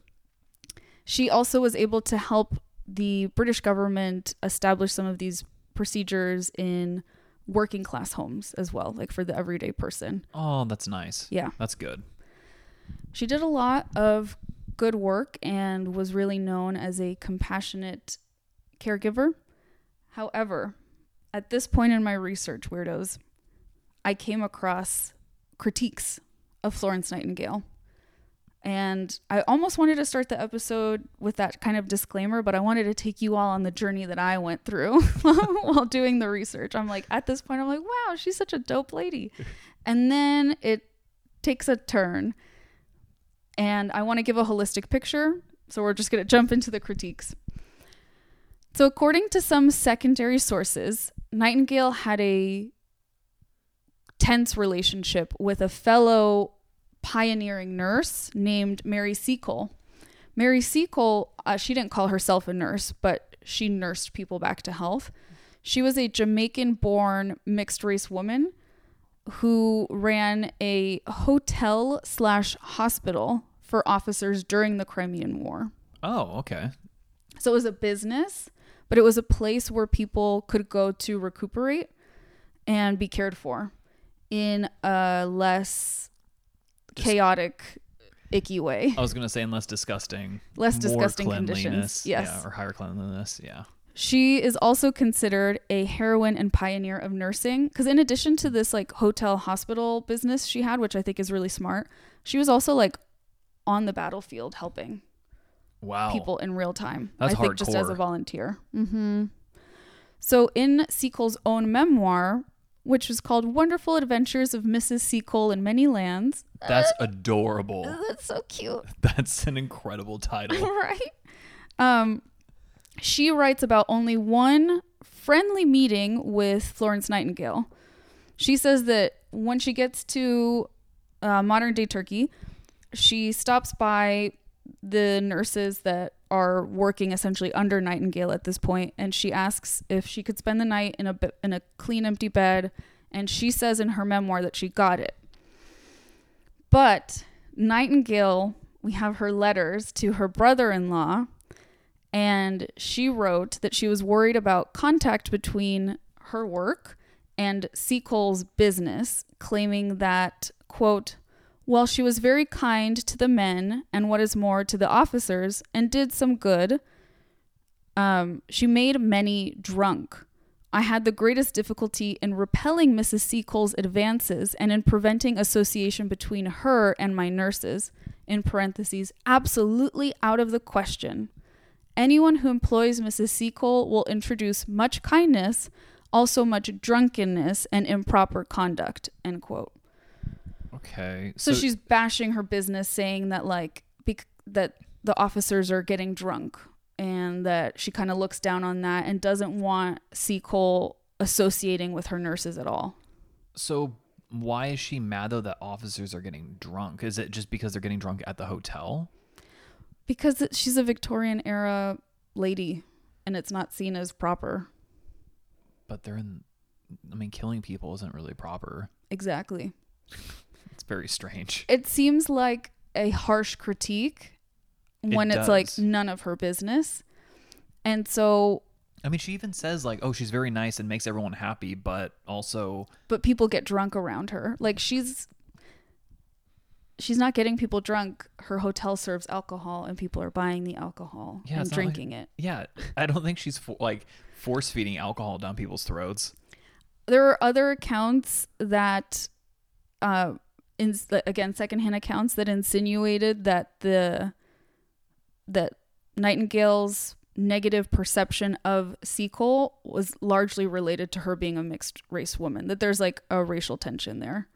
B: She also was able to help the British government establish some of these procedures in working class homes as well, like for the everyday person.
A: Oh, that's nice.
B: Yeah.
A: That's good.
B: She did a lot of good work and was really known as a compassionate caregiver. However, at this point in my research, weirdos, I came across critiques of Florence Nightingale. And I almost wanted to start the episode with that kind of disclaimer, but I wanted to take you all on the journey that I went through while doing the research. I'm like, at this point, I'm like, wow, she's such a dope lady. And then it takes a turn and I want to give a holistic picture. So we're just going to jump into the critiques. So, according to some secondary sources, Nightingale had a tense relationship with a fellow pioneering nurse named Mary Seacole. Mary Seacole, uh, she didn't call herself a nurse, but she nursed people back to health. She was a Jamaican born mixed race woman who ran a hotel slash hospital for officers during the Crimean War.
A: Oh, okay.
B: So it was a business, but it was a place where people could go to recuperate and be cared for in a less Chaotic, icky way.
A: I was gonna say, and less disgusting.
B: Less disgusting conditions, yes.
A: Yeah, or higher cleanliness. Yeah.
B: She is also considered a heroine and pioneer of nursing because in addition to this like hotel hospital business she had, which I think is really smart, she was also like on the battlefield helping
A: Wow.
B: people in real time.
A: That's
B: I think just as a volunteer. hmm So in Seacole's own memoir, which was called "Wonderful Adventures of Mrs. Seacole in Many Lands,"
A: That's adorable.
B: that's so cute.
A: That's an incredible title.
B: right? Um, she writes about only one friendly meeting with Florence Nightingale. She says that when she gets to uh, modern day Turkey, she stops by the nurses that are working essentially under Nightingale at this point, and she asks if she could spend the night in a in a clean, empty bed. And she says in her memoir that she got it. But Nightingale, we have her letters to her brother in law, and she wrote that she was worried about contact between her work and Seacole's business, claiming that, quote, while she was very kind to the men and what is more to the officers and did some good, um, she made many drunk. I had the greatest difficulty in repelling Mrs. Seacole's advances and in preventing association between her and my nurses. In parentheses, absolutely out of the question. Anyone who employs Mrs. Seacole will introduce much kindness, also much drunkenness and improper conduct. End quote.
A: Okay.
B: So, she's bashing her business, saying that like bec- that the officers are getting drunk, and that she kind of looks down on that and doesn't want Seacole associating with her nurses at all.
A: So why is she mad though that officers are getting drunk? Is it just because they're getting drunk at the hotel?
B: Because she's a Victorian era lady, and it's not seen as proper.
A: But they're in. I mean, killing people isn't really proper.
B: Exactly.
A: It's very strange.
B: It seems like a harsh critique
A: It
B: when it's like
A: does.
B: none of her business. And so,
A: I mean, she even says like, "Oh, she's very nice and makes everyone happy," but also,
B: but people get drunk around her. Like she's she's not getting people drunk. Her hotel serves alcohol and people are buying the alcohol
A: Yeah,
B: and
A: it's not like-
B: drinking it.
A: yeah, I don't think she's fo- like force feeding alcohol down people's throats.
B: There are other accounts that uh in again secondhand accounts that insinuated that the that Nightingale's negative perception of Seacole was largely related to her being a mixed race woman. That there's like a racial tension there.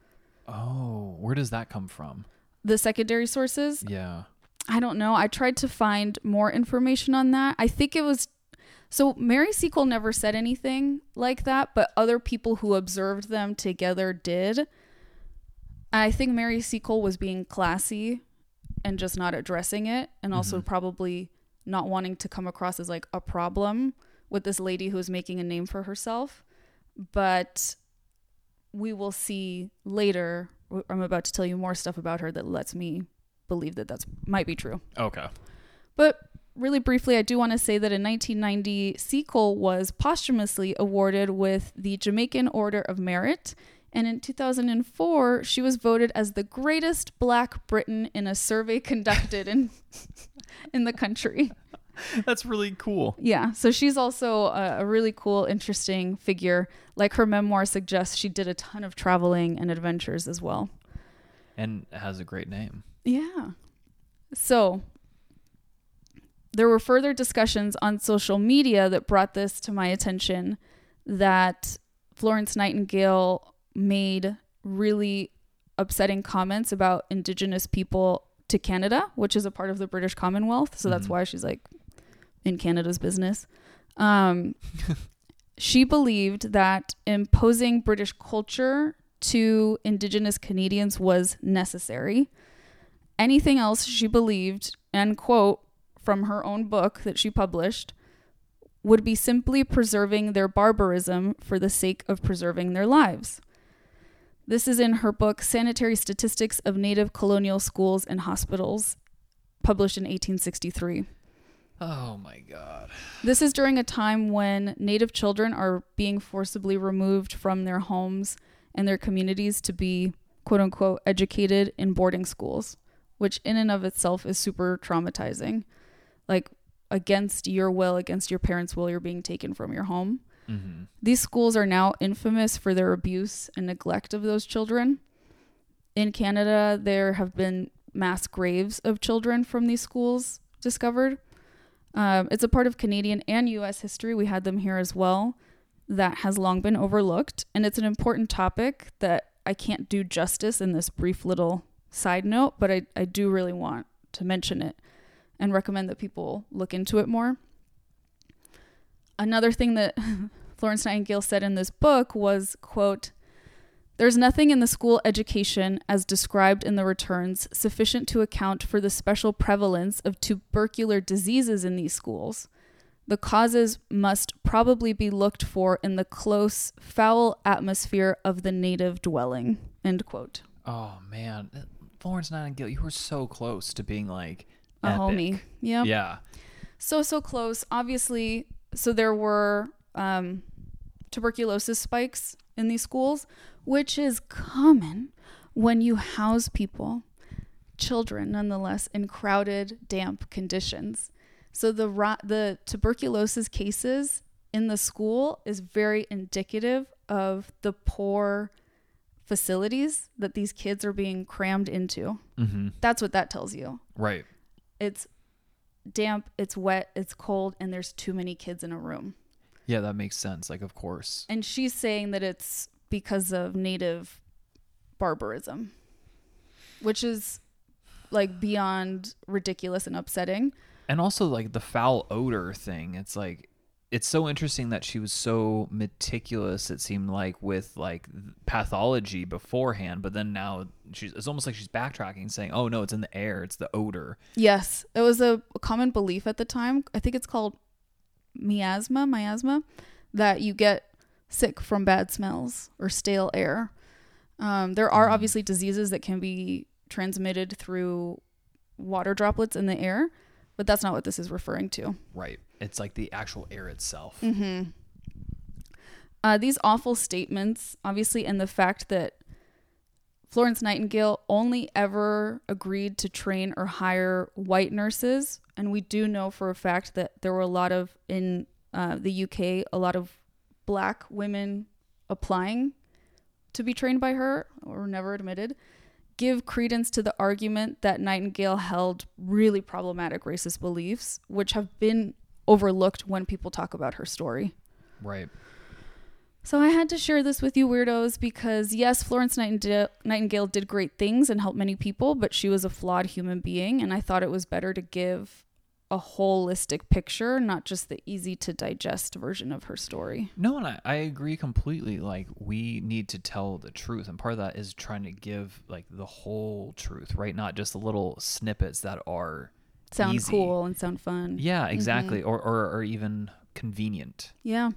A: Oh, where does that come from?
B: The secondary sources,
A: Yeah.
B: I don't know. I tried to find more information on that. I think it was so Mary Seacole never said anything like that, but other people who observed them together did. I think Mary Seacole was being classy and just not addressing it, and also mm-hmm. probably not wanting to come across as like a problem with this lady who is making a name for herself. But we will see later. I'm about to tell you more stuff about her that lets me believe that that's might be true.
A: Okay.
B: But really briefly, I do want to say that in 1990, Seacole was posthumously awarded with the Jamaican Order of Merit. And in 2004, she was voted as the greatest black Briton in a survey conducted in in the country.
A: That's really cool.
B: Yeah, so she's also a, a really cool, interesting figure. Like her memoir suggests, she did a ton of traveling and adventures as well.
A: And has a great name.
B: Yeah. So there were further discussions on social media that brought this to my attention that Florence Nightingale made really upsetting comments about indigenous people to Canada, which is a part of the British Commonwealth. So that's
A: Mhm.
B: why she's like in Canada's business. Um, she believed that imposing British culture to indigenous Canadians was necessary. Anything else she believed, and quote from her own book that she published, would be simply preserving their barbarism for the sake of preserving their lives. This is in her book Sanitary Statistics of Native Colonial Schools and Hospitals, published in 1863.
A: Oh my god.
B: This is during a time when Native children are being forcibly removed from their homes and their communities to be, quote unquote, educated in boarding schools, which in and of itself is super traumatizing. Like, against your will, against your parents' will, you're being taken from your home.
A: Mm-hmm.
B: These schools are now infamous for their abuse and neglect of those children. In Canada, there have been mass graves of children from these schools discovered. Um, it's a part of Canadian and U.S. history. We had them here as well. That has long been overlooked, and it's an important topic that I can't do justice in this brief little side note, but I, I do really want to mention it and recommend that people look into it more. Another thing that Florence Nightingale said in this book was, quote, there's nothing in the school education as described in the returns sufficient to account for the special prevalence of tubercular diseases in these schools. The causes must probably be looked for in the close, foul atmosphere of the native dwelling. End quote.
A: Oh man, Florence Nightingale, you were so close to being like
B: A
A: epic.
B: homie. Yeah.
A: Yeah.
B: so so close obviously so there were um tuberculosis spikes in these schools, which is common when you house people, children nonetheless, in crowded, damp conditions. So the ro- the tuberculosis cases in the school is very indicative of the poor facilities that these kids are being crammed into.
A: Mm-hmm.
B: That's what that tells you.
A: Right.
B: It's damp, it's wet, it's cold, and there's too many kids in a room.
A: Yeah, that makes sense. Like, of course.
B: And she's saying that it's because of native barbarism, which is like beyond ridiculous and upsetting.
A: And also, like, the foul odor thing. It's like, it's so interesting that she was so meticulous, it seemed like, with like pathology beforehand. But then now she's, it's almost like she's backtracking, saying, oh, no, it's in the air, it's the odor.
B: Yes, it was a common belief at the time. I think it's called miasma, miasma, that you get sick from bad smells or stale air. Um, there are obviously diseases that can be transmitted through water droplets in the air, but that's not what this is referring to.
A: Right. It's like the actual air itself.
B: Mm-hmm. Uh, these awful statements, obviously, and the fact that Florence Nightingale only ever agreed to train or hire white nurses, and we do know for a fact that there were a lot of in uh, the UK, a lot of black women applying to be trained by her, or never admitted. Give credence to the argument that Nightingale held really problematic racist beliefs, which have been overlooked when people talk about her story.
A: Right.
B: So I had to share this with you weirdos because yes, Florence Nightingale, Nightingale did great things and helped many people, but she was a flawed human being and I thought it was better to give a holistic picture, not just the easy to digest version of her story.
A: No, and I, I agree completely. Like, we need to tell the truth. And part of that is trying to give, like, the whole truth, right? Not just the little snippets that are
B: Sound
A: easy.
B: cool and sound fun.
A: Yeah, mm-hmm. exactly. Or, or, or even convenient.
B: Yeah.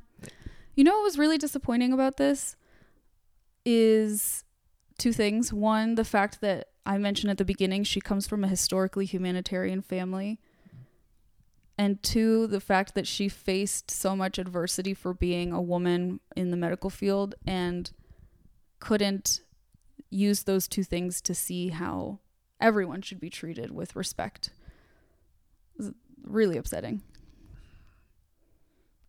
B: You know what was really disappointing about this is two things. One, the fact that I mentioned at the beginning she comes from a historically humanitarian family. And two, the fact that she faced so much adversity for being a woman in the medical field and couldn't use those two things to see how everyone should be treated with respect. Really upsetting.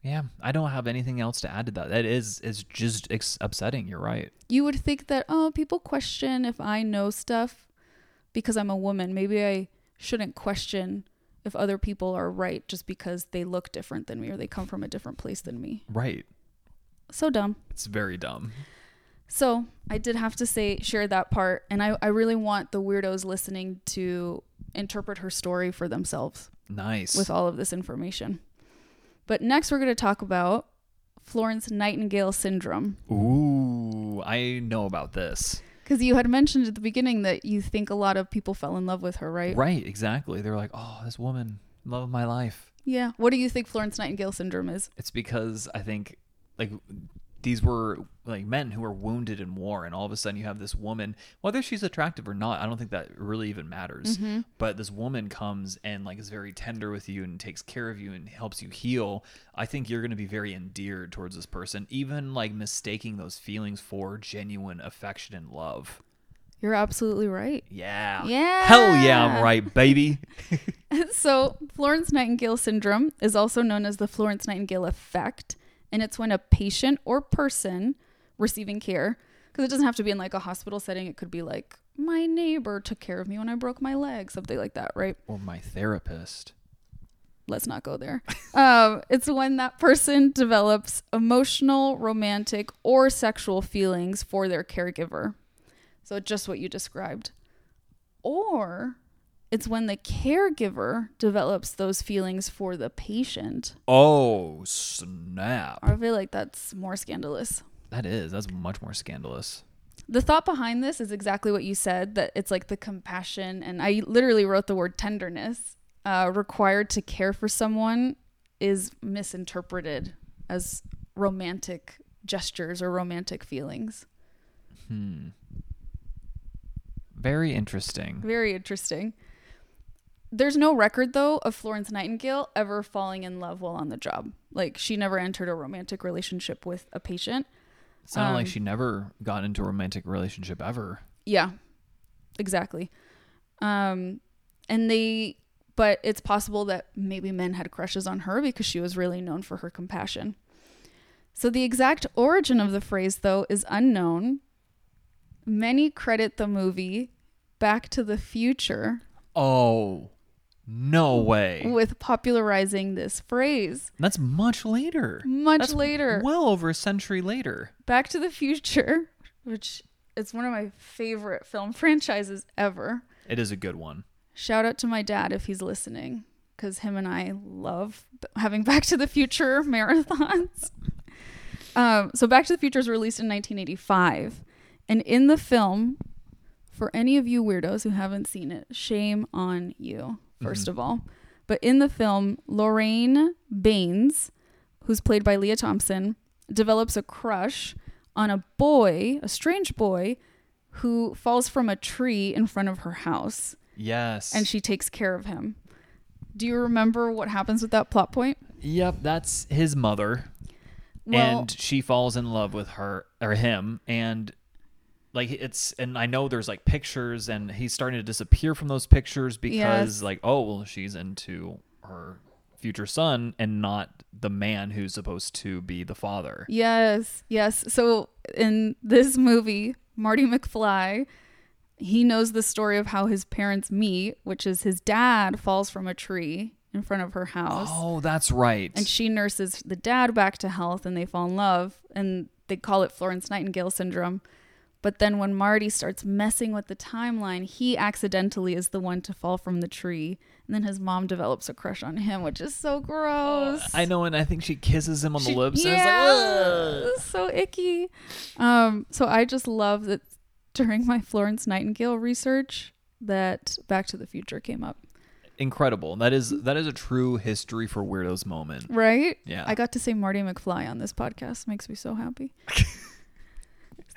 A: Yeah, I don't have anything else to add to that. That is is just ex- upsetting. You're right.
B: you would think that oh people question if i know stuff because i'm a woman maybe i shouldn't question if other people are right just because they look different than me or they come from a different place than me
A: Right.
B: so dumb
A: It's very dumb.
B: so i did have to say share that part and i, I really want the weirdos listening to interpret her story for themselves
A: Nice.
B: with all of this information but next we're going to talk about florence nightingale syndrome
A: Ooh, I know about this.
B: because you had mentioned at the beginning that you think a lot of people fell in love with her right
A: Right, exactly. They're like, oh, this woman, love of my life.
B: Yeah. What do you think Florence Nightingale syndrome is?
A: It's because I think like these were like men who were wounded in war, and all of a sudden you have this woman, whether she's attractive or not, I don't think that really even matters. Mm-hmm. But this woman comes and like is very tender with you and takes care of you and helps you heal. I think you're going to be very endeared towards this person, even like mistaking those feelings for genuine affection and love.
B: You're absolutely right.
A: Yeah.
B: Yeah.
A: Hell yeah, I'm right, baby.
B: So, Florence Nightingale syndrome is also known as the Florence Nightingale effect, and it's when a patient or person receiving care, because it doesn't have to be in like a hospital setting, it could be like my neighbor took care of me when I broke my leg, something like that, right?
A: or my therapist.
B: let's not go there. um, it's when that person develops emotional, romantic, or sexual feelings for their caregiver. So just what you described. Or it's when the caregiver develops those feelings for the patient.
A: Oh, snap.
B: I feel like that's more scandalous.
A: That is. That's much more scandalous.
B: The thought behind this is exactly what you said that it's like the compassion, and I literally wrote the word tenderness uh, required to care for someone is misinterpreted as romantic gestures or romantic feelings.
A: Hmm. Very interesting.
B: Very interesting. There's no record though of Florence Nightingale ever falling in love while on the job. Like she never entered a romantic relationship with a patient.
A: Sounded like
B: Um,
A: she never got into a romantic relationship ever.
B: Yeah, exactly. Um, and they, but it's possible that maybe men had crushes on her because she was really known for her compassion. So the exact origin of the phrase, though, is unknown. Many credit the movie Back to the Future
A: Oh, no way.
B: with popularizing this phrase.
A: That's much later.
B: Much
A: That's
B: later.
A: Well over a century later.
B: Back to the Future, which is one of my favorite film franchises ever.
A: It is a good one.
B: Shout out to my dad if he's listening, because him and I love having Back to the Future marathons. um, so, Back to the Future was released in 1985. And in the film, for any of you weirdos who haven't seen it, shame on you, 1st mm-hmm. of all. But in the film, Lorraine Baines, who's played by Lea Thompson, develops a crush on a boy, a strange boy, who falls from a tree in front of her house
A: Yes.
B: and she takes care of him. Do you remember what happens with that plot point?
A: Yep, that's his mother.
B: Well,
A: and she falls in love with her or him and like it's and I know there's like pictures and he's starting to disappear from those pictures because
B: Yes.
A: like oh well she's into her future son and not the man who's supposed to be the father.
B: yes, yes. So in this movie, Marty McFly, he knows the story of how his parents meet, which is his dad falls from a tree in front of her house.
A: Oh, that's right.
B: and she nurses the dad back to health and they fall in love and they call it Florence Nightingale syndrome. But then when Marty starts messing with the timeline, he accidentally is the one to fall from the tree. And then his mom develops a crush on him, which is so gross.
A: I know and I think she kisses him on
B: She-
A: the lips and
B: yeah,
A: it's like
B: so icky. Um, so I just love that during my Florence Nightingale research that Back to the Future came up.
A: incredible. That is that is a true history for weirdos moment.
B: Right?
A: Yeah.
B: I got to say Marty McFly on this podcast. Makes me so happy.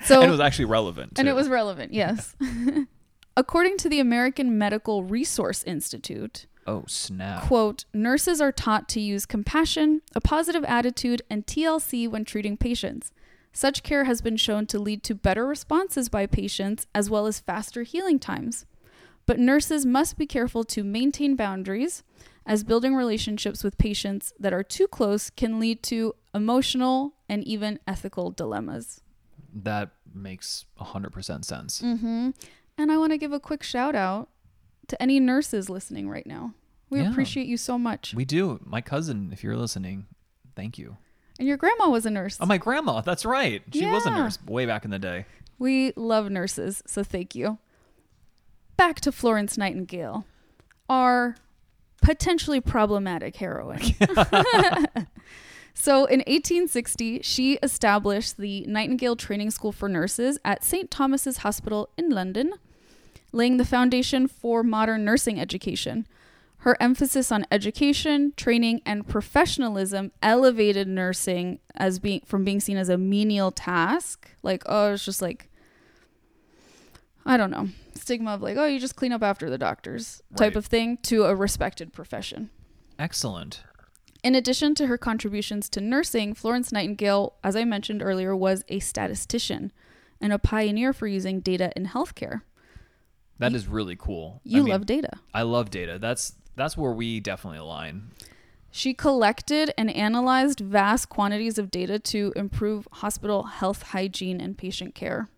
B: so
A: and it was actually relevant.
B: and
A: too.
B: it was relevant, yes. According to the American Medical Resource Institute,
A: Oh, snap.
B: quote, nurses are taught to use compassion, a positive attitude, and TLC when treating patients. Such care has been shown to lead to better responses by patients as well as faster healing times. But nurses must be careful to maintain boundaries, as building relationships with patients that are too close can lead to emotional and even ethical dilemmas.
A: That makes 100% sense.
B: Mm-hmm. And I want to give a quick shout out to any nurses listening right now. We
A: Yeah.
B: appreciate you so much.
A: We do. My cousin, if you're listening, thank you.
B: and your grandma was a nurse.
A: Oh, my grandma. That's right. She was a nurse way back in the day.
B: We love nurses, so thank you. Back to Florence Nightingale, our potentially problematic heroine. so in 1860, she established the Nightingale Training School for Nurses at St. Thomas's Hospital in London, laying the foundation for modern nursing education. Her emphasis on education, training, and professionalism elevated nursing as being from being seen as a menial task, like oh, it's just like I don't know, stigma of like oh, you just clean up after the doctors type
A: Right.
B: of thing, to a respected profession.
A: Excellent.
B: In addition to her contributions to nursing, Florence Nightingale, as I mentioned earlier, was a statistician and a pioneer for using data in healthcare.
A: That is really cool. I
B: You
A: mean,
B: love data.
A: I love data. That's that's where we definitely align.
B: She collected and analyzed vast quantities of data to improve hospital health hygiene and patient care.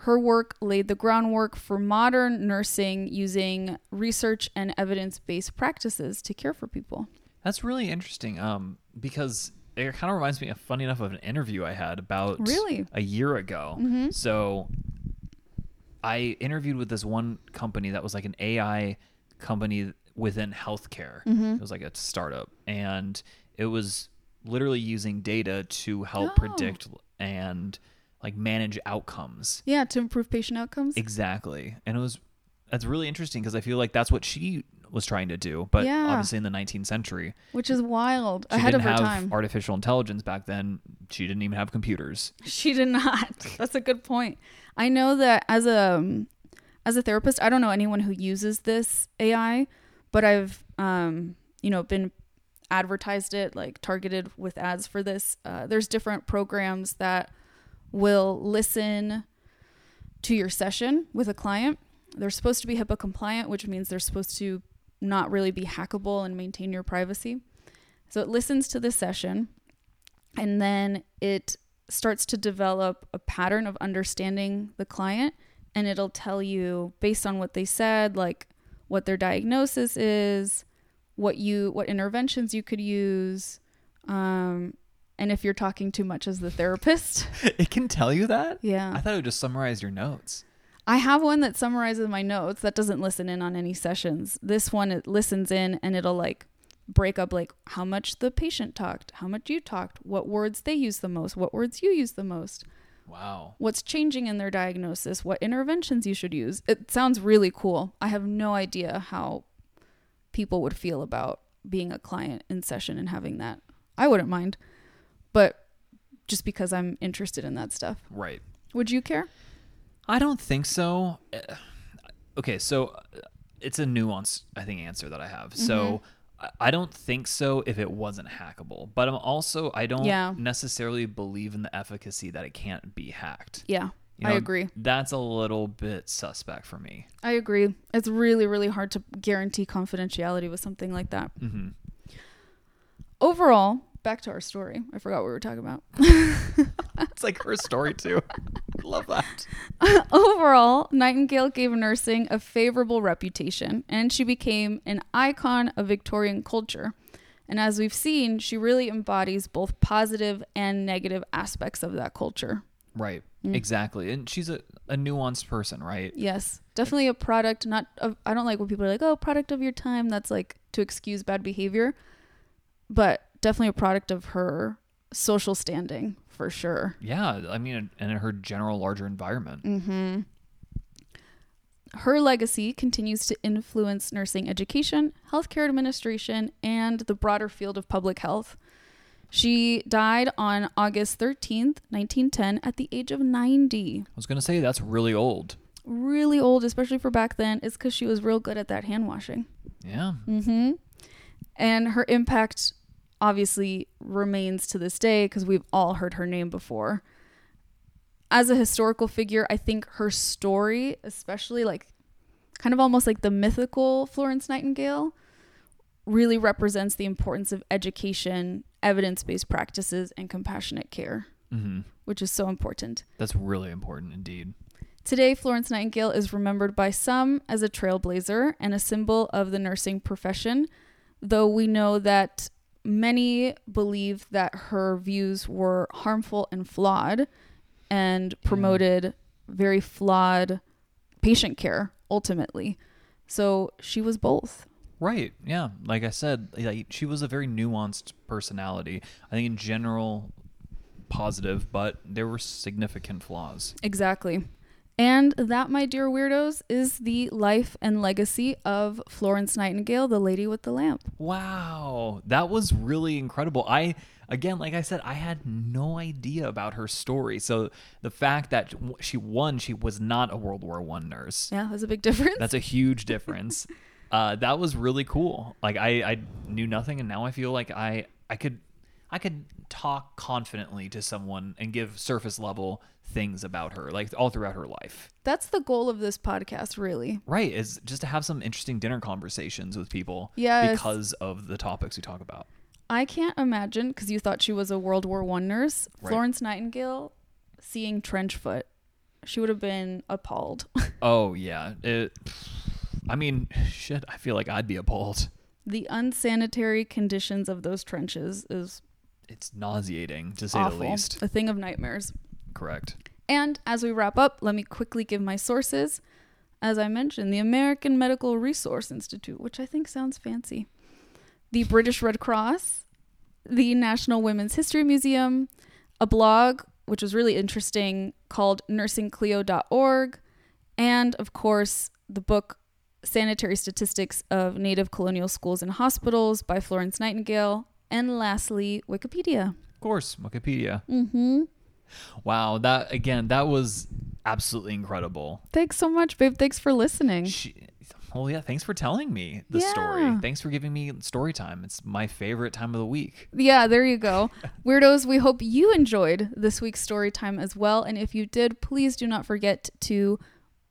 B: Her work laid the groundwork for modern nursing using research and evidence based practices to care for people.
A: That's really interesting. Um, because it kind of reminds me of funny enough of an interview I had about
B: Really?
A: a year ago.
B: Mm-hmm.
A: So I interviewed with this one company that was like an AI company within healthcare.
B: Mm-hmm.
A: It was like a startup, and it was literally using data to help
B: Oh.
A: predict and like manage outcomes.
B: Yeah, to improve patient outcomes.
A: Exactly. And it was that's really interesting because I feel like that's what she was trying to do, but
B: Yeah.
A: obviously in the 19th century,
B: Which is wild.
A: she
B: Ahead
A: didn't
B: of her
A: have
B: time.
A: artificial intelligence back then. She didn't even have computers.
B: She did not. That's a good point. I know that as a as a therapist, I don't know anyone who uses this AI, but I've um, you know been advertised it like targeted with ads for this. Uh, there's different programs that will listen to your session with a client. They're supposed to be HIPAA compliant, which means they're supposed to not really be hackable and maintain your privacy. So it listens to the session and then it starts to develop a pattern of understanding the client and it'll tell you based on what they said like what their diagnosis is what you what interventions you could use um, and if you're talking too much as the therapist
A: It can tell you that?
B: yeah
A: I thought it would just summarize your notes.
B: I have one that summarizes my notes that doesn't listen in on any sessions. This one it listens in and it'll like break up like how much the patient talked, how much you talked, what words they use the most, what words you use the most,
A: Wow.
B: what's changing in their diagnosis, what interventions you should use. It sounds really cool. I have no idea how people would feel about being a client in session and having that. I wouldn't mind, but just because I'm interested in that stuff.
A: Right.
B: Would you care?
A: I don't think so. Uh, Okay, so uh, it's a nuanced, I think, answer that I have. So I- don't think so if it wasn't hackable, but I'm also I don't
B: Yeah.
A: necessarily believe in the efficacy that it can't be hacked.
B: Yeah,
A: You
B: I agree.
A: That's a little bit suspect for me.
B: I agree. It's really, really hard to guarantee confidentiality with something like that.
A: Mm-hmm.
B: Overall, back to our story. I forgot what we were talking about.
A: It's like her story too. Love that.
B: Overall, Nightingale gave nursing a favorable reputation and she became an icon of Victorian culture. And as we've seen, she really embodies both positive and negative aspects of that culture.
A: Right.
B: Mm.
A: Exactly. And she's a, a nuanced person, right?
B: Yes, definitely a product. Not of. I don't like when people are like, "Oh, product of your time." That's like to excuse bad behavior, but definitely a product of her social standing for sure.
A: Yeah. I mean, and in her general larger environment.
B: Mm-hmm. Her legacy continues to influence nursing education, healthcare administration, and the broader field of public health. She died on August 13th, 1910, at the age of 90.
A: I was going to say that's really old.
B: Really old, especially for back then. It's because she was real good at that hand washing.
A: Yeah.
B: Mm-hmm. And her impact obviously remains to this day because we've all heard her name before. As a historical figure, I think her story, especially like kind of almost like the mythical Florence Nightingale, really represents the importance of education, evidence based practices, and compassionate care,
A: hmm
B: which is so important.
A: That's really important indeed.
B: Today, Florence Nightingale is remembered by some as a trailblazer and a symbol of the nursing profession, though we know that many believe that her views were harmful and flawed and mm. promoted very flawed patient care ultimately. So she was both.
A: Right. Yeah. Like I said, like, she was a very nuanced personality. I think in general, positive, but there were significant flaws.
B: Exactly. And that, my dear weirdos, is the life and legacy of Florence Nightingale, the lady with the lamp.
A: Wow. That was really incredible. I, again, like I said, I had no idea about her story. So the fact that she won, she was not a World War One nurse.
B: Yeah, that's a big difference.
A: That's a huge difference. uh, that was really cool. Like I, I knew nothing, and now I feel like I, I could, I could talk confidently to someone and give surface level things about her, like all throughout her life.
B: That's the goal of this podcast, really.
A: Right? Is just to have some interesting dinner conversations with people.
B: Yes.
A: Because of the topics we talk about.
B: I can't imagine because you thought she was a World War One nurse.
A: Right.
B: Florence Nightingale seeing trench foot, she would have been appalled.
A: Oh yeah. It. I mean, shit. I feel like I'd be appalled.
B: the unsanitary conditions of those trenches is
A: It's nauseating to say
B: awful,
A: the least.
B: a thing of nightmares.
A: Correct.
B: And as we wrap up, let me quickly give my sources. As I mentioned, the American Medical Resource Institute, which I think sounds fancy, the British Red Cross, the National Women's History Museum, a blog, which was really interesting, called nursingclio.org, and of course, the book Sanitary Statistics of Native Colonial Schools and Hospitals by Florence Nightingale, and lastly, Wikipedia.
A: Of course, Wikipedia.
B: Mm-hmm.
A: Wow, that again, that was absolutely incredible.
B: Thanks so much, babe. Thanks for listening.
A: She, Well, yeah. Thanks for telling me the story. Thanks for giving me story time. It's my favorite time of the week.
B: Yeah, there you go. Weirdos, we hope you enjoyed this week's story time as well. And if you did, please do not forget to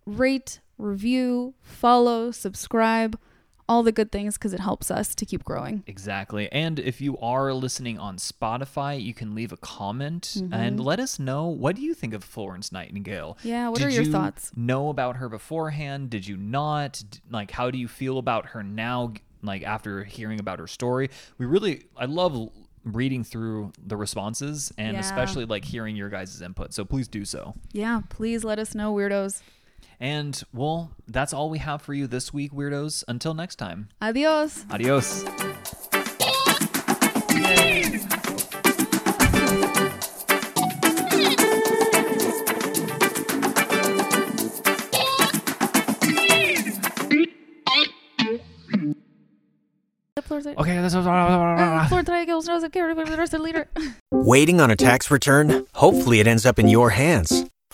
B: rate, review, follow, subscribe, all the good things because it helps us to keep growing.
A: Exactly. And if you are listening on Spotify, you can leave a comment and let us know what do you think of Florence Nightingale?
B: Mm-hmm. Yeah, what
A: Did
B: are your
A: you
B: thoughts?
A: Know about her beforehand? Did you not? Like how do you feel about her now like after hearing about her story? We really I love reading through the responses and
B: Yeah.
A: especially like hearing your guys' input. So please do so.
B: Yeah, please let us know, weirdos.
A: And well, that's all we have for you this week, weirdos. Until next time.
B: Adios.
A: Adios. Okay, that's
B: leader.
C: Waiting on a tax return? Hopefully, it ends up in your hands.